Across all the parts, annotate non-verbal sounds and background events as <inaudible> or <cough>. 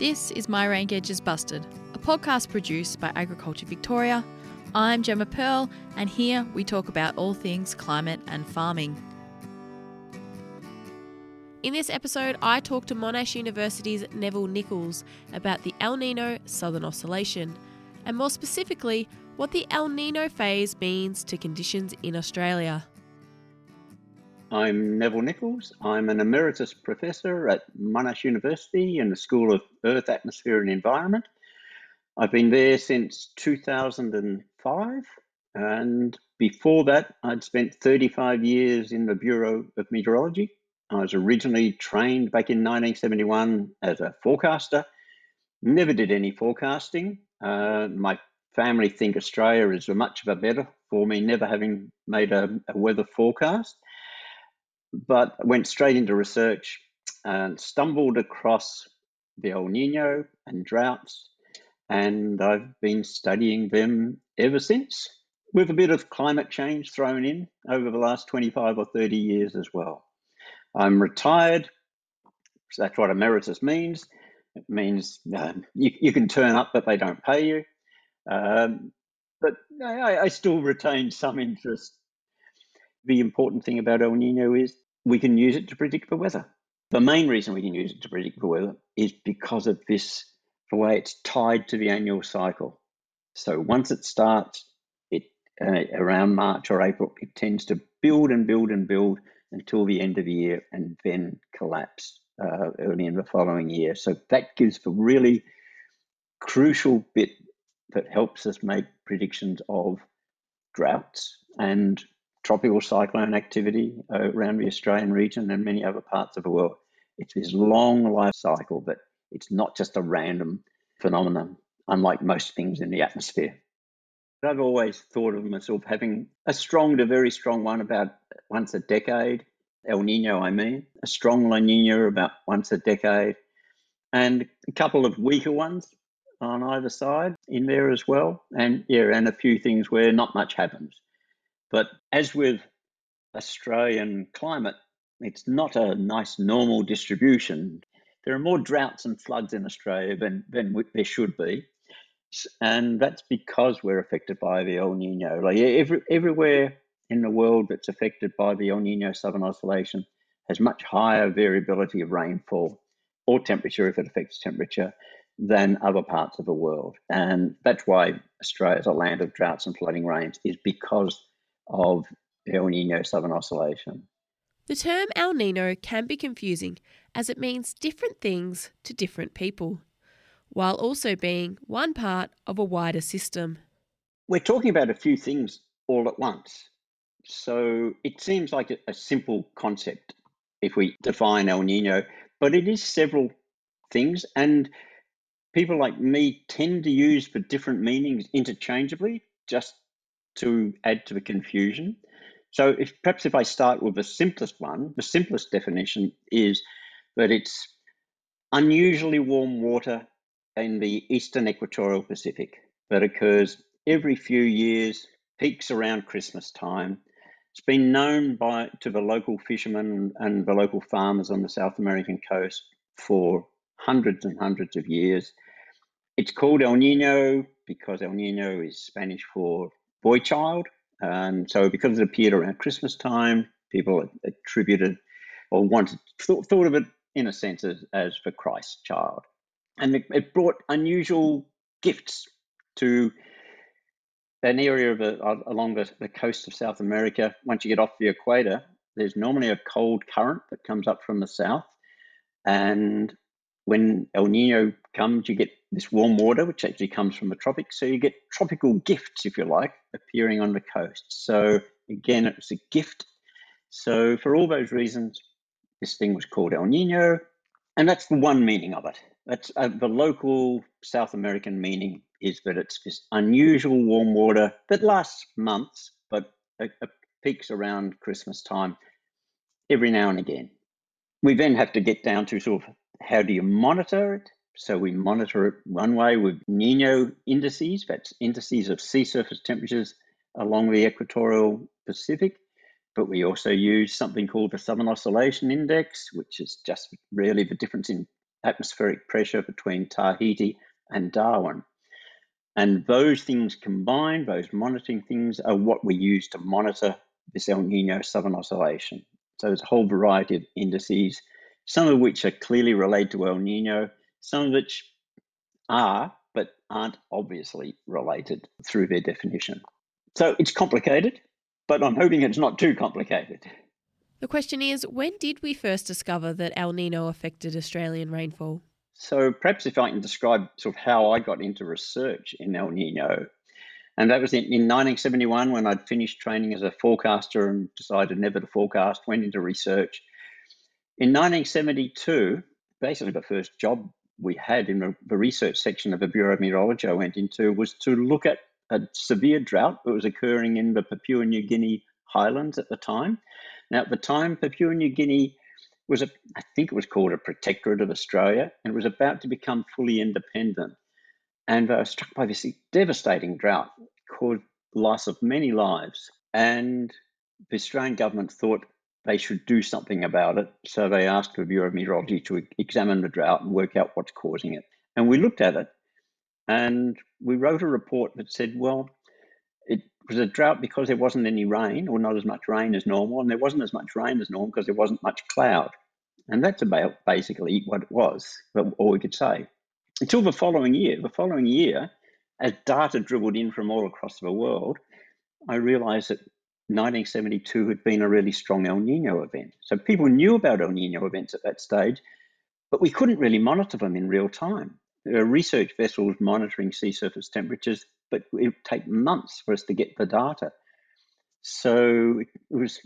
This is My Rain Gauge's Busted, a podcast produced by Agriculture Victoria. I'm Gemma Pearl, and here we talk about all things climate and farming. In this episode, I talk to Monash University's Neville Nicholls about the El Nino Southern Oscillation, and more specifically, what the El Nino phase means to conditions in Australia. I'm Neville Nicholls. I'm an emeritus professor at Monash University in the School of Earth, Atmosphere and Environment. I've been there since 2005, and before that, I'd spent 35 years in the Bureau of Meteorology. I was originally trained back in 1971 as a forecaster, never did any forecasting. Uh, my family think Australia is much of a better for me, never having made a, a weather forecast but went straight into research and stumbled across the El Nino and droughts, and I've been studying them ever since, with a bit of climate change thrown in over the last 25 or 30 years as well. I'm retired, so that's what emeritus means. It means um, you, you, can turn up, but they don't pay you. Um, but I, I still retain some interest the important thing about El Nino is we can use it to predict the weather. The main reason we can use it to predict the weather is because of this, the way it's tied to the annual cycle. So once it starts, it uh, around March or April, it tends to build and build and build until the end of the year and then collapse uh, early in the following year. So that gives the really crucial bit that helps us make predictions of droughts and tropical cyclone activity uh, around the Australian region and many other parts of the world. It's this long life cycle that it's not just a random phenomenon, unlike most things in the atmosphere. I've always thought of myself having a strong to very strong one about once a decade, El Nino, I mean, a strong La Nina about once a decade, and a couple of weaker ones on either side in there as well. And yeah, and a few things where not much happens. But as with Australian climate, it's not a nice normal distribution. There are more droughts and floods in Australia than, than there should be. And that's because we're affected by the El Nino. Like every, everywhere in the world that's affected by the El Nino Southern Oscillation has much higher variability of rainfall or temperature if it affects temperature than other parts of the world. And that's why Australia is a land of droughts and flooding rains, is because of El Nino Southern Oscillation. The term El Nino can be confusing as it means different things to different people, while also being one part of a wider system. We're talking about a few things all at once. So it seems like a, simple concept if we define El Nino, but it is several things. And people like me tend to use for different meanings interchangeably, just to add to the confusion. So, if perhaps if I start with the simplest one, the simplest definition is that it's unusually warm water in the eastern equatorial Pacific that occurs every few years, peaks around Christmas time. It's been known by to the local fishermen and the local farmers on the South American coast for hundreds and hundreds of years. It's called El Nino because El Nino is Spanish for boy child. And so, because it appeared around Christmas time, people attributed or wanted thought, thought of it in a sense as, as for Christ child. And it, it brought unusual gifts to an area of a, uh, along the, the coast of South America. Once you get off the equator, there's normally a cold current that comes up from the south. And when El Nino comes, you get this warm water, which actually comes from the tropics. So you get tropical gifts, if you like, appearing on the coast. So again, it was a gift. So for all those reasons, this thing was called El Nino. And that's the one meaning of it. That's uh, the local South American meaning is that it's this unusual warm water that lasts months, but it, peaks around Christmas time every now and again. We then have to get down to sort of how do you monitor it? So we monitor it one way with Nino indices, that's indices of sea surface temperatures along the equatorial Pacific. But we also use something called the Southern Oscillation Index, which is just really the difference in atmospheric pressure between Tahiti and Darwin. And those things combined, those monitoring things, are what we use to monitor this El Nino Southern Oscillation. So there's a whole variety of indices, some of which are clearly related to El Nino, some of which are, but aren't obviously related through their definition. So it's complicated, but I'm hoping it's not too complicated. The question is when did we first discover that El Nino affected Australian rainfall? So perhaps if I can describe sort of how I got into research in El Nino. And that was in, in 1971 when I'd finished training as a forecaster and decided never to forecast, went into research. In 1972, basically the first job we had in the, research section of the Bureau of Meteorology I went into was to look at a severe drought that was occurring in the Papua New Guinea highlands at the time. Now, at the time, Papua New Guinea was a, I think it was called a protectorate of Australia, and was about to become fully independent. And they were struck by this devastating drought, caused loss of many lives. And the Australian government thought they should do something about it. So they asked the Bureau of Meteorology to examine the drought and work out what's causing it. And we looked at it and we wrote a report that said, well, it was a drought because there wasn't any rain or not as much rain as normal. And there wasn't as much rain as normal because there wasn't much cloud. And that's about basically what it was, all we could say. Until the following year. The following year, as data dribbled in from all across the world, I realized that 1972 had been a really strong El Nino event. So people knew about El Nino events at that stage, but we couldn't really monitor them in real time. There are research vessels monitoring sea surface temperatures, but it would take months for us to get the data. So it was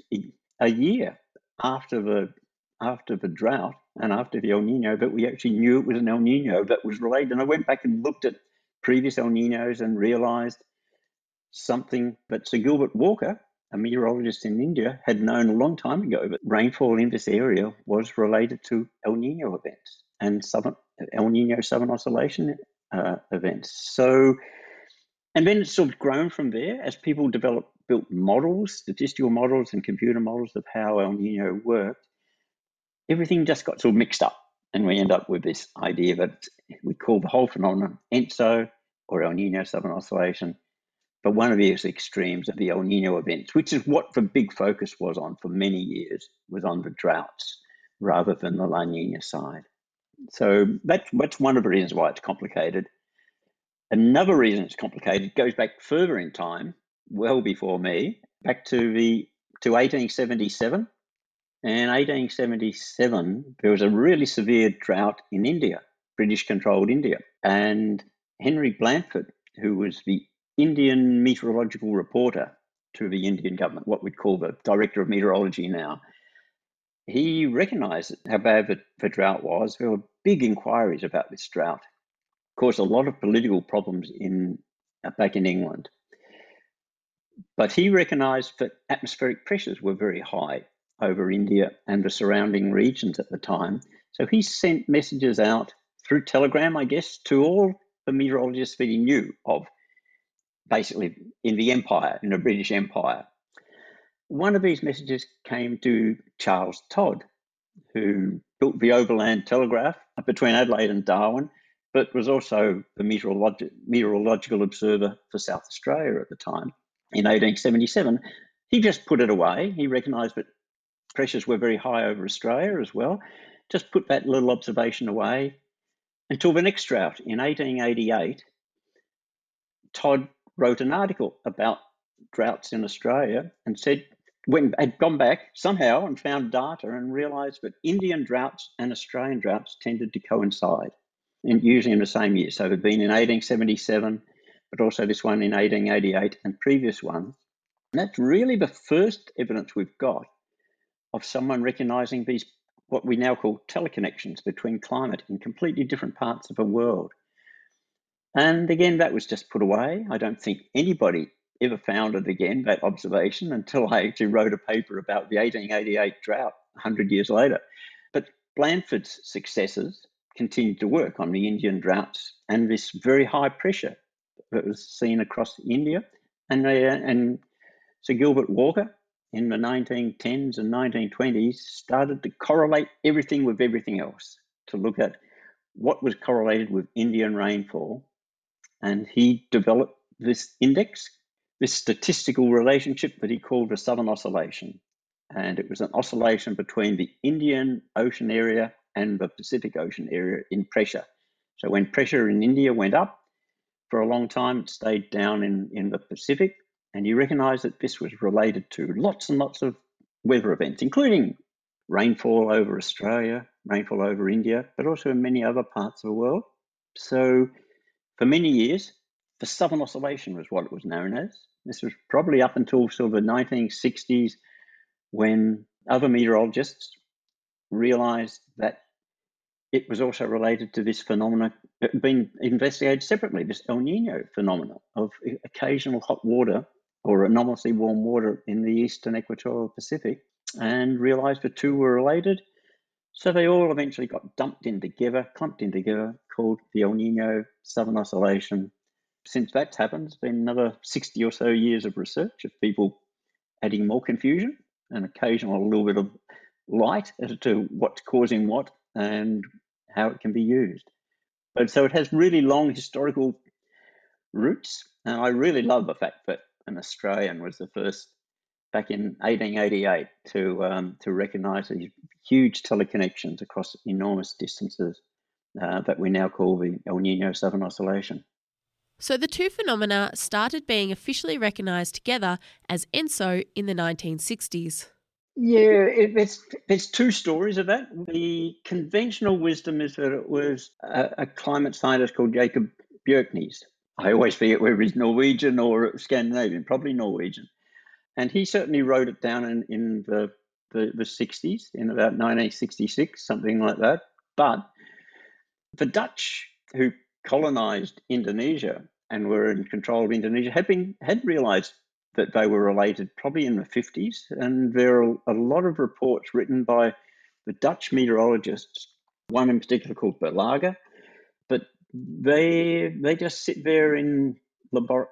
a year after the after the drought and after the El Nino that we actually knew it was an El Nino that was related. And I went back and looked at previous El Ninos and realized something that Sir Gilbert Walker, a meteorologist in India, had known a long time ago that rainfall in this area was related to El Nino events and southern, El Nino Southern Oscillation uh, events. So, and then it's sort of grown from there as people developed, built models, statistical models, and computer models of how El Nino worked everything just got sort of mixed up. And we end up with this idea that we call the whole phenomenon ENSO or El Nino Southern Oscillation. But one of these extremes of the El Nino events, which is what the big focus was on for many years, was on the droughts rather than the La Nina side. So that's, that's one of the reasons why it's complicated. Another reason it's complicated goes back further in time, well before me, back to the to 1877 in 1877, there was a really severe drought in India, British controlled India. And Henry Blanford, who was the Indian meteorological reporter to the Indian government, what we'd call the director of meteorology now, he recognized how bad the, the drought was. There were big inquiries about this drought, caused a lot of political problems in uh, back in England. But he recognized that atmospheric pressures were very high over India and the surrounding regions at the time. So he sent messages out through Telegram, I guess, to all the meteorologists that he knew of, basically in the empire, in the British Empire. One of these messages came to Charles Todd, who built the overland telegraph between Adelaide and Darwin, but was also the meteorologi- meteorological observer for South Australia at the time in 1877. He just put it away. He recognised that pressures were very high over Australia as well. Just put that little observation away until the next drought in 1888. Todd wrote an article about droughts in Australia and said when had gone back somehow and found data and realized that Indian droughts and Australian droughts tended to coincide and usually in the same year. So it had been in 1877, but also this one in 1888 and previous ones. And that's really the first evidence we've got of someone recognizing these, what we now call teleconnections between climate in completely different parts of the world. And again, that was just put away. I don't think anybody ever found it again, that observation, until I actually wrote a paper about the 1888 drought 100 years later. But Blanford's successors continued to work on the Indian droughts and this very high pressure that was seen across India. And, they, and Sir Gilbert Walker in the 1910s and 1920s started to correlate everything with everything else to look at what was correlated with Indian rainfall. And he developed this index, this statistical relationship that he called the Southern Oscillation. And it was an oscillation between the Indian Ocean area and the Pacific Ocean area in pressure. So when pressure in India went up for a long time, it stayed down in, in the Pacific. And he recognized that this was related to lots and lots of weather events, including rainfall over Australia, rainfall over India, but also in many other parts of the world. So for many years, the Southern Oscillation was what it was known as. This was probably up until sort of the 1960s when other meteorologists realized that it was also related to this phenomenon uh, being investigated separately, this El Nino phenomenon of uh, occasional hot water or anomalously warm water in the eastern equatorial Pacific, and realized the two were related. So they all eventually got dumped in together, clumped in together, called the El Nino Southern Oscillation. Since that's happened, it's been another 60 or so years of research of people adding more confusion and occasional a little bit of light as to what's causing what and how it can be used. But so it has really long historical roots. And I really love the fact that an Australian was the first back in 1888 to um, to recognise these huge teleconnections across enormous distances uh, that we now call the El Nino Southern Oscillation. So the two phenomena started being officially recognised together as ENSO in the 1960s. Yeah, it, it's there's two stories of that. The conventional wisdom is that it was a, a climate scientist called Jacob Bjerknes. I always forget whether he's Norwegian or Scandinavian, probably Norwegian. And he certainly wrote it down in, in the, the, the 60s, in about 1966, something like that. But the Dutch who colonized Indonesia and were in control of Indonesia had been had realized that they were related probably in the 50s. And there are a lot of reports written by the Dutch meteorologists, one in particular called Berlage, but they they just sit there in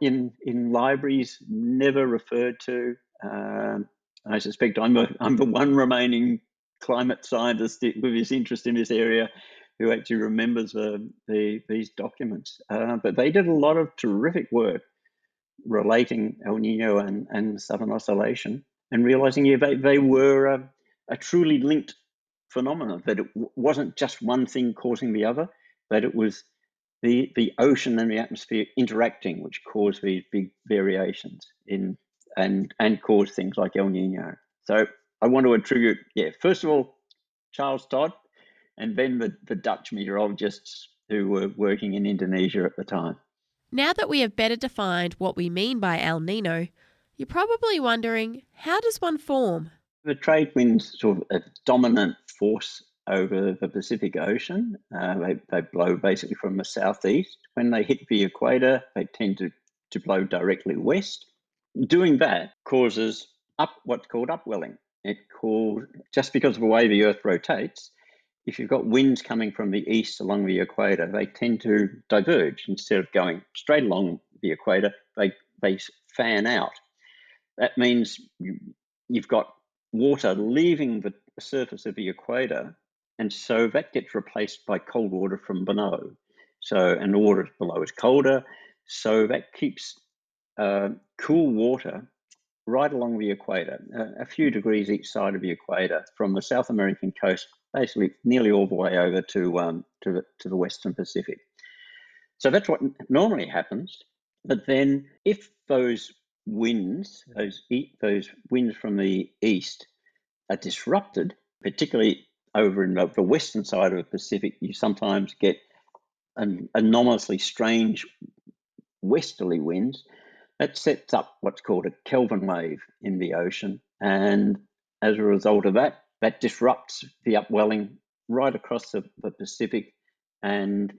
in in libraries, never referred to. Um, I suspect I'm a, I'm the one remaining climate scientist with his interest in this area who actually remembers the, the these documents. Uh, but they did a lot of terrific work relating El Nino and, and Southern Oscillation and realizing yeah, they, they were a, a truly linked phenomenon, that it wasn't just one thing causing the other, that it was the, the ocean and the atmosphere interacting, which caused these big variations in and and cause things like El Nino. So I want to attribute, yeah, first of all, Charles Todd, and then the, the Dutch meteorologists who were working in Indonesia at the time. Now that we have better defined what we mean by El Nino, you're probably wondering how does one form? The trade wind's sort of a dominant force over the Pacific Ocean. Uh, they, they blow basically from the southeast. When they hit the equator, they tend to, to blow directly west. Doing that causes up what's called upwelling. It called just because of the way the Earth rotates, if you've got winds coming from the east along the equator, they tend to diverge instead of going straight along the equator. They they fan out. That means you, you've got water leaving the surface of the equator, and so that gets replaced by cold water from below. So, and the water below is colder, so that keeps uh, cool water right along the equator, a, a few degrees each side of the equator, from the South American coast basically nearly all the way over to um, to the to the Western Pacific. So that's what normally happens. But then, if those winds, those those winds from the east, are disrupted, particularly over in the, the western side of the Pacific, you sometimes get an anomalously strange westerly winds that sets up what's called a Kelvin wave in the ocean. And as a result of that, that disrupts the upwelling right across the, the Pacific and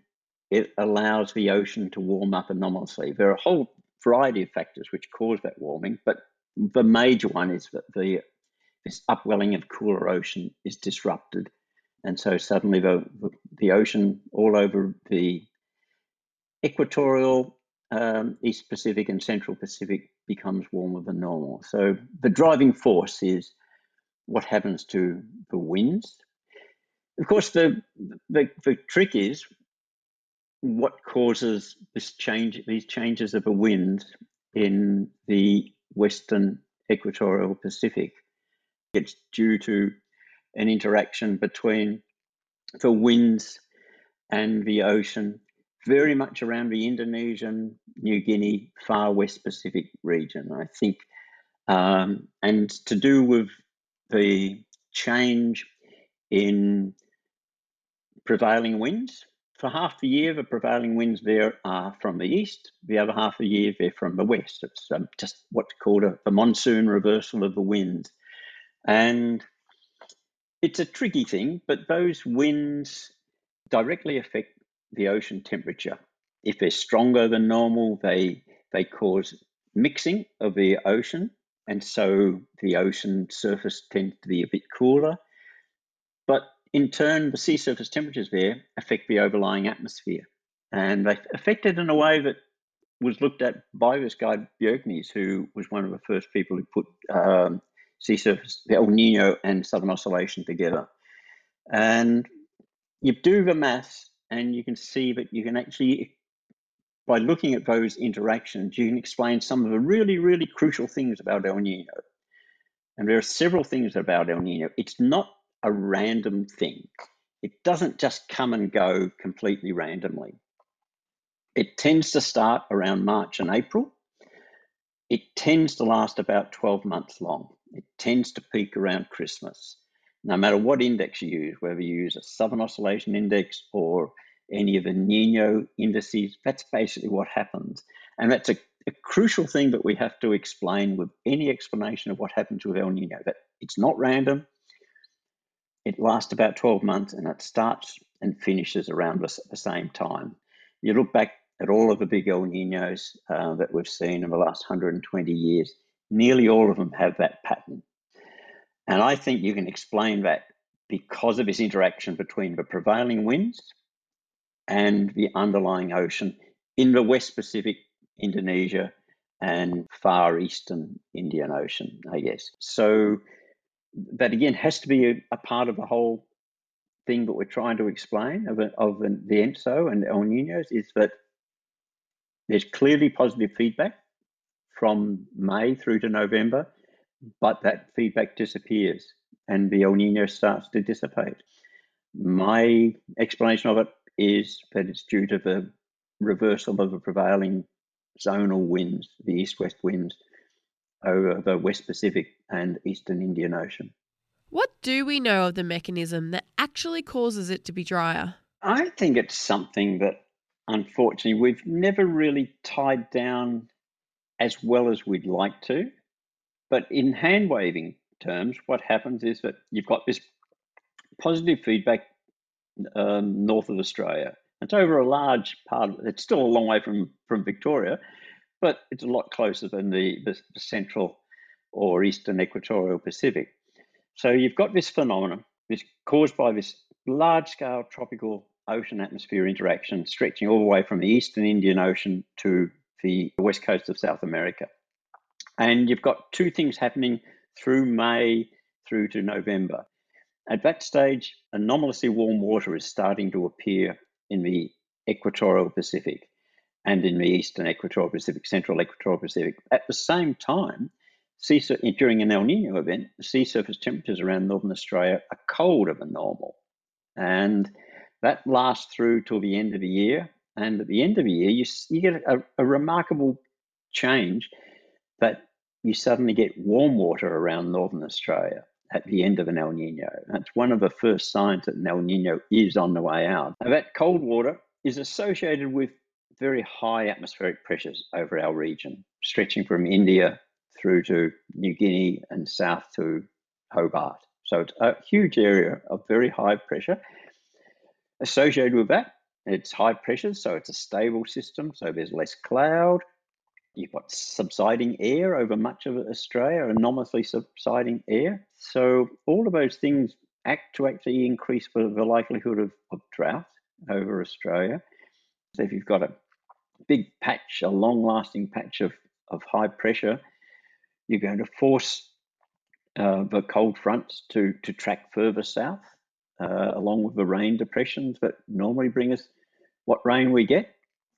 it allows the ocean to warm up anomalously. There are a whole variety of factors which cause that warming, but the major one is that the this upwelling of cooler ocean is disrupted, and so suddenly the the ocean all over the equatorial, um, East Pacific, and Central Pacific becomes warmer than normal. So the driving force is what happens to the winds. Of course, the the, the trick is what causes this change, these changes of a wind in the western equatorial Pacific. It's due to an interaction between the winds and the ocean, very much around the Indonesian, New Guinea, far west Pacific region, I think, um, and to do with the change in prevailing winds. For half the year, the prevailing winds there are from the east. The other half of the year, they're from the west. It's um, just what's called a, a monsoon reversal of the winds. And it's a tricky thing, but those winds directly affect the ocean temperature. If they're stronger than normal, they they cause mixing of the ocean, and so the ocean surface tends to be a bit cooler. But in turn, the sea surface temperatures there affect the overlying atmosphere, and they affect it in a way that was looked at by this guy Bjerknes, who was one of the first people who put um, sea surface, the El Nino and Southern Oscillation together. And you do the maths, and you can see that you can actually, by looking at those interactions, you can explain some of the really, really crucial things about El Nino. And there are several things about El Nino. It's not a random thing. It doesn't just come and go completely randomly. It tends to start around March and April. It tends to last about 12 months long. It tends to peak around Christmas. No matter what index you use, whether you use a Southern Oscillation Index or any of the Nino indices, that's basically what happens. And that's a, a crucial thing that we have to explain with any explanation of what happens with El Nino, that it's not random, it lasts about 12 months and it starts and finishes around us at the same time. You look back at all of the big El Ninos uh, that we've seen in the last 120 years, nearly all of them have that pattern. And I think you can explain that because of this interaction between the prevailing winds and the underlying ocean in the West Pacific, Indonesia, and far eastern Indian Ocean, I guess. So that again has to be a, a part of the whole thing that we're trying to explain of, a, of the ENSO and El Ninos is that there's clearly positive feedback from May through to November, but that feedback disappears and the El Nino starts to dissipate. My explanation of it is that it's due to the reversal of the prevailing zonal winds, the east west winds, over the West Pacific and Eastern Indian Ocean. What do we know of the mechanism that actually causes it to be drier? I think it's something that unfortunately we've never really tied down as well as we'd like to. But in hand waving terms, what happens is that you've got this positive feedback um, north of Australia. It's over a large part. Of, it's still a long way from from Victoria, but it's a lot closer than the, the, the central or eastern equatorial Pacific. So you've got this phenomenon, this caused by this large scale tropical ocean atmosphere interaction stretching all the way from the eastern Indian Ocean to the west coast of South America. And you've got two things happening through May through to November. At that stage, anomalously warm water is starting to appear in the equatorial Pacific and in the eastern equatorial Pacific, central equatorial Pacific. At the same time, sea, during an El Nino event, the sea surface temperatures around northern Australia are colder than normal. And that lasts through till the end of the year. And at the end of the year, you, you get a, a remarkable change that you suddenly get warm water around northern Australia at the end of an El Nino. That's one of the first signs that an El Nino is on the way out. Now, that cold water is associated with very high atmospheric pressures over our region, stretching from India through to New Guinea and south to Hobart. So it's a huge area of very high pressure. Associated with that, it's high pressure, so it's a stable system, so there's less cloud. You've got subsiding air over much of Australia, anomalously subsiding air. So all of those things act to actually increase the, likelihood of, of drought over Australia. So if you've got a big patch, a long lasting patch of, of high pressure, you're going to force uh, the cold fronts to, to track further south. uh, along with the rain depressions that normally bring us what rain we get.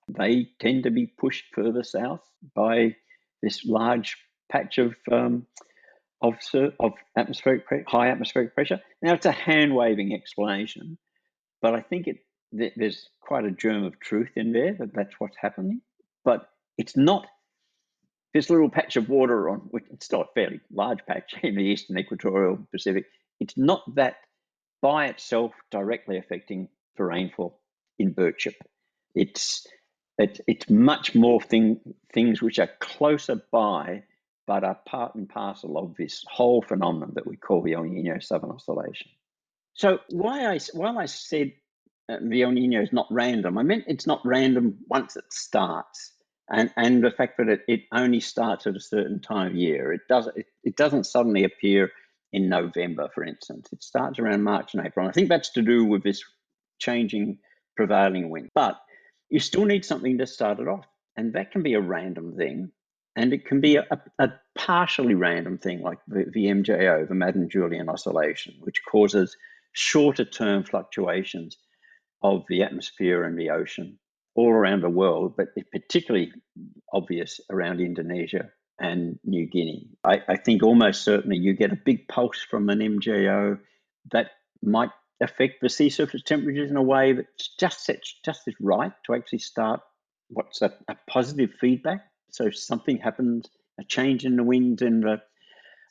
They tend to be pushed further south by this large patch of um, of, of atmospheric pre- high atmospheric pressure. Now it's a hand waving explanation, but I think it there's quite a germ of truth in there that that's what's happening. But it's not this little patch of water on which it's still a fairly large patch <laughs> in the eastern equatorial Pacific. It's not that by itself directly affecting the rainfall in Birchip. It's it, it's much more thing, things which are closer by but are part and parcel of this whole phenomenon that we call the El Nino Southern Oscillation. So why I while I said uh, the El Nino is not random, I meant it's not random once it starts, and and the fact that it, it only starts at a certain time of year. It does it, it doesn't suddenly appear in November, for instance. It starts around March and April. And I think that's to do with this changing prevailing wind. But you still need something to start it off, and that can be a random thing and it can be a, a partially random thing like the, the MJO, the Madden-Julian oscillation, which causes shorter term fluctuations of the atmosphere and the ocean all around the world, but particularly obvious around Indonesia and New Guinea. I, I, think almost certainly you get a big pulse from an MJO that might affect the sea surface temperatures in a way that's just just is right to actually start what's a, a positive feedback so something happens, a change in the wind in the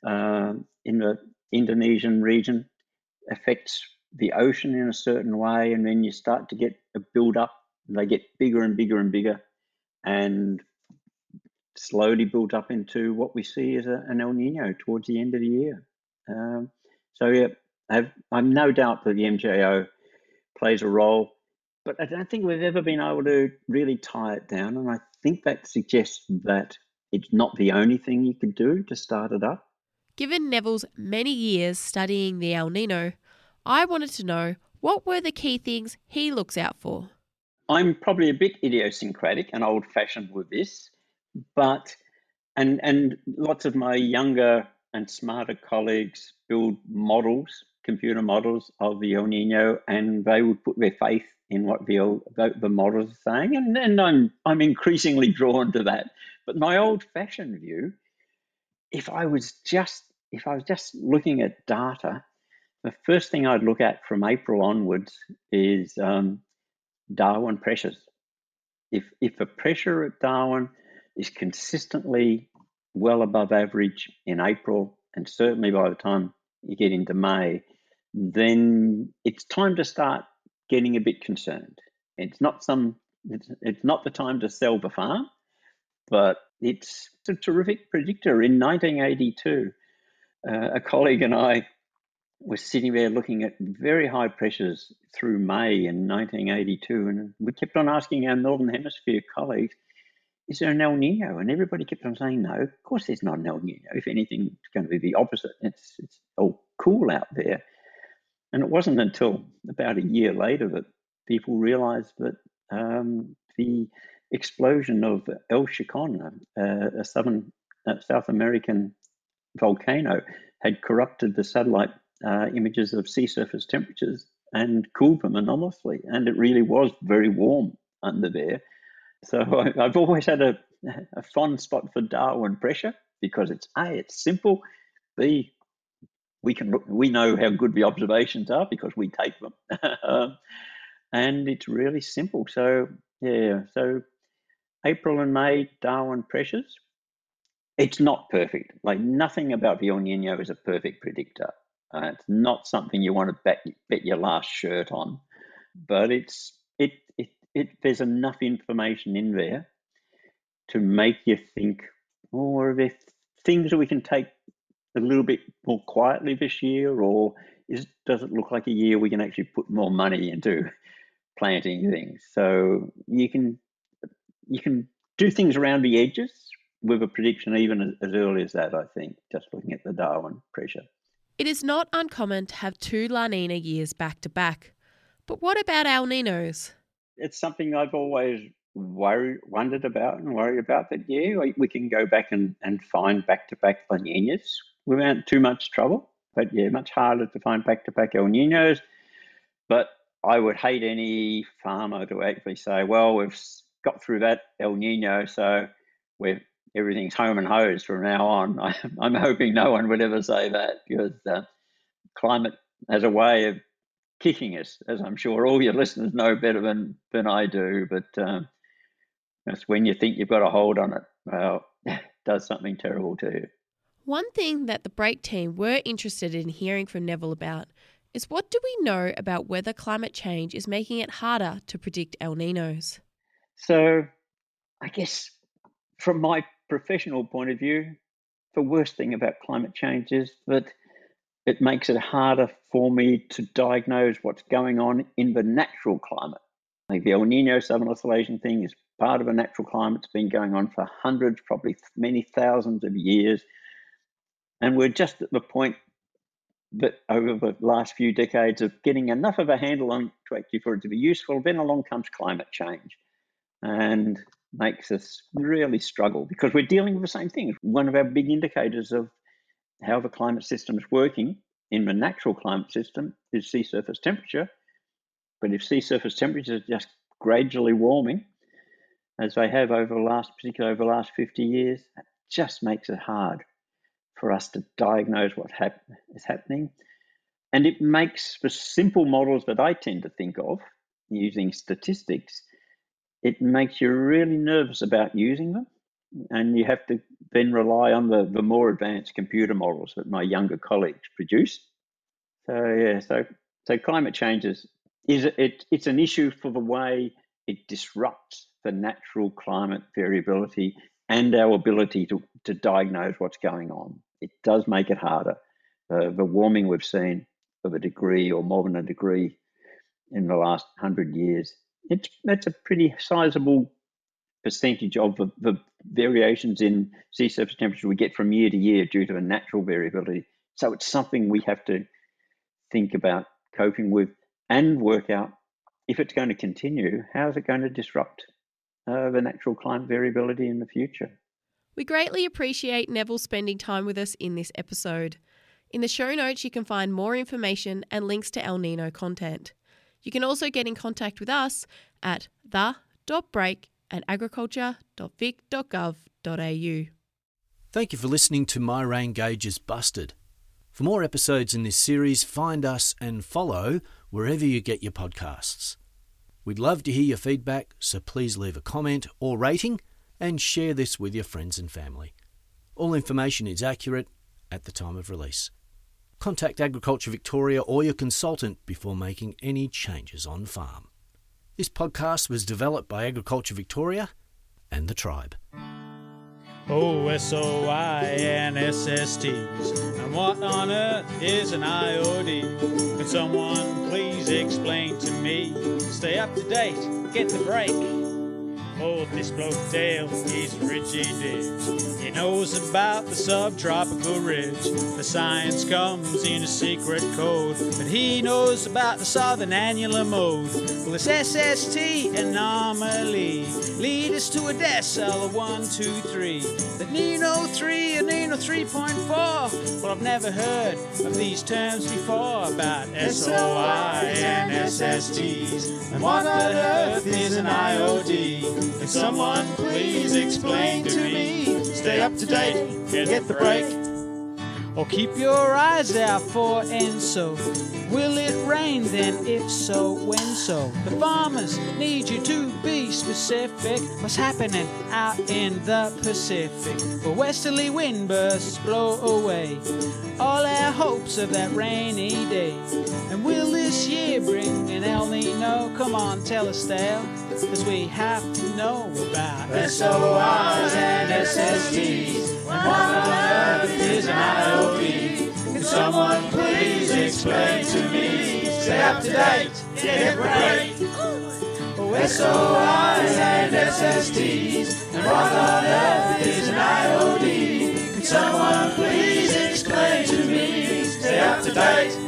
uh, in the Indonesian region affects the ocean in a certain way, and then you start to get a build up. They get bigger and bigger and bigger, and slowly build up into what we see as a, an El Nino towards the end of the year. Um, so yeah, I've, I'm no doubt that the MJO plays a role, but I don't think we've ever been able to really tie it down. And I think that suggests that it's not the only thing you could do to start it up. Given Neville's many years studying the El Nino, I wanted to know what were the key things he looks out for. I'm probably a bit idiosyncratic and old fashioned with this, but and and lots of my younger and smarter colleagues build models, computer models of the El Nino, and they would put their faith in what the the models are saying, and, and I'm I'm increasingly drawn to that. But my old-fashioned view, if I was just if I was just looking at data, the first thing I'd look at from April onwards is um, Darwin pressures. If if the pressure at Darwin is consistently well above average in April, and certainly by the time you get into May, then it's time to start getting a bit concerned. It's not some it's, it's not the time to sell the farm, but it's a terrific predictor. In 1982, uh, a colleague and I were sitting there looking at very high pressures through May in 1982, and we kept on asking our Northern Hemisphere colleagues, is there an El Nino? And everybody kept on saying, no, of course there's not an El Nino. If anything, it's going to be the opposite. It's, it's all cool out there. And it wasn't until about a year later that people realized that um, the explosion of El Chicon, uh, a southern uh, South American volcano, had corrupted the satellite uh, images of sea surface temperatures and cooled them anomalously. And it really was very warm under there. So <laughs> I, have always had a, a fond spot for Darwin pressure because it's A, it's simple, B, we can we know how good the observations are because we take them, <laughs> um, and it's really simple. So yeah, so April and May Darwin pressures. It's not perfect. Like nothing about the El Nino is a perfect predictor. Uh, it's not something you want to bet bet your last shirt on, but it's it it, it there's enough information in there to make you think, oh, are there things that we can take a little bit more quietly this year, or is, does it look like a year we can actually put more money into planting things? So you can you can do things around the edges with a prediction even as, early as that. I think just looking at the Darwin pressure. It is not uncommon to have two La Nina years back to back. But what about El Ninos? It's something I've always worry, wondered about and worried about. That yeah, we can go back and, and find back to back La Ninas without too much trouble. But yeah, much harder to find back to back El Ninos. But I would hate any farmer to actually say, well, we've got through that El Nino, so we're everything's home and hosed from now on. <laughs> I, am hoping no one would ever say that because uh, climate has a way of kicking us, as I'm sure all your listeners know better than, than I do. But um, that's when you think you've got a hold on it, well, <laughs> it does something terrible to you. One thing that the break team were interested in hearing from Neville about is what do we know about whether climate change is making it harder to predict El Ninos? So, I guess from my professional point of view, the worst thing about climate change is that it makes it harder for me to diagnose what's going on in the natural climate. Like the El Nino Southern Oscillation thing is part of a natural climate. It's been going on for hundreds, probably many thousands of years. And we're just at the point that over the last few decades of getting enough of a handle on to actually for it to be useful, then along comes climate change. And makes us really struggle because we're dealing with the same thing. One of our big indicators of how the climate system is working in the natural climate system is sea surface temperature. But if sea surface temperatures are just gradually warming, as they have over the last, particularly over the last 50 years, it just makes it hard for us to diagnose what hap- is happening. And it makes the simple models that I tend to think of using statistics it makes you really nervous about using them. And you have to then rely on the, the more advanced computer models that my younger colleagues produce. So yeah, so so climate change is, is it, it's an issue for the way it disrupts the natural climate variability and our ability to, to diagnose what's going on. It does make it harder. Uh, the warming we've seen of a degree or more than a degree in the last hundred years it's that's a pretty sizable percentage of the, the, variations in sea surface temperature we get from year to year due to a natural variability. So it's something we have to think about coping with and work out if it's going to continue, how is it going to disrupt uh, the natural climate variability in the future? We greatly appreciate Neville spending time with us in this episode. In the show notes, you can find more information and links to El Nino content. You can also get in contact with us at the.break at agriculture.vic.gov.au. Thank you for listening to My Rain Gauge is Busted. For more episodes in this series, find us and follow wherever you get your podcasts. We'd love to hear your feedback, so please leave a comment or rating and share this with your friends and family. All information is accurate at the time of release. Contact Agriculture Victoria or your consultant before making any changes on farm. This podcast was developed by Agriculture Victoria and the Tribe. O S O I N S S T's. And what on earth is an IOD? Could someone please explain to me? Stay up to date, get the break. This bloke Dale, he's Richie Diggs. He knows about the subtropical ridge. The science comes in a secret code, but he knows about the southern annular mode. Well, this SST anomaly lead us to a decile of 1, 2, 3. The Nino 3 and Nino 3.4. Well, I've never heard of these terms before about SOI and SSTs. And what on earth is an IOD? Can someone please explain to me? Stay up to date, get the break. Or keep your eyes out for ENSO. Will it rain then? If so, when so? The farmers need you to be specific. What's happening out in the Pacific? Where westerly wind bursts blow away all our hopes of that rainy day. And will this year bring an El Nino? Come on, tell us, Dale, cause we have to know about SORs and. And what on earth is an IOD? Can someone please explain to me? Stay up to date, get it right. SORs and SSTs. And what on earth is an IOD? Can someone please explain to me? Stay up to date.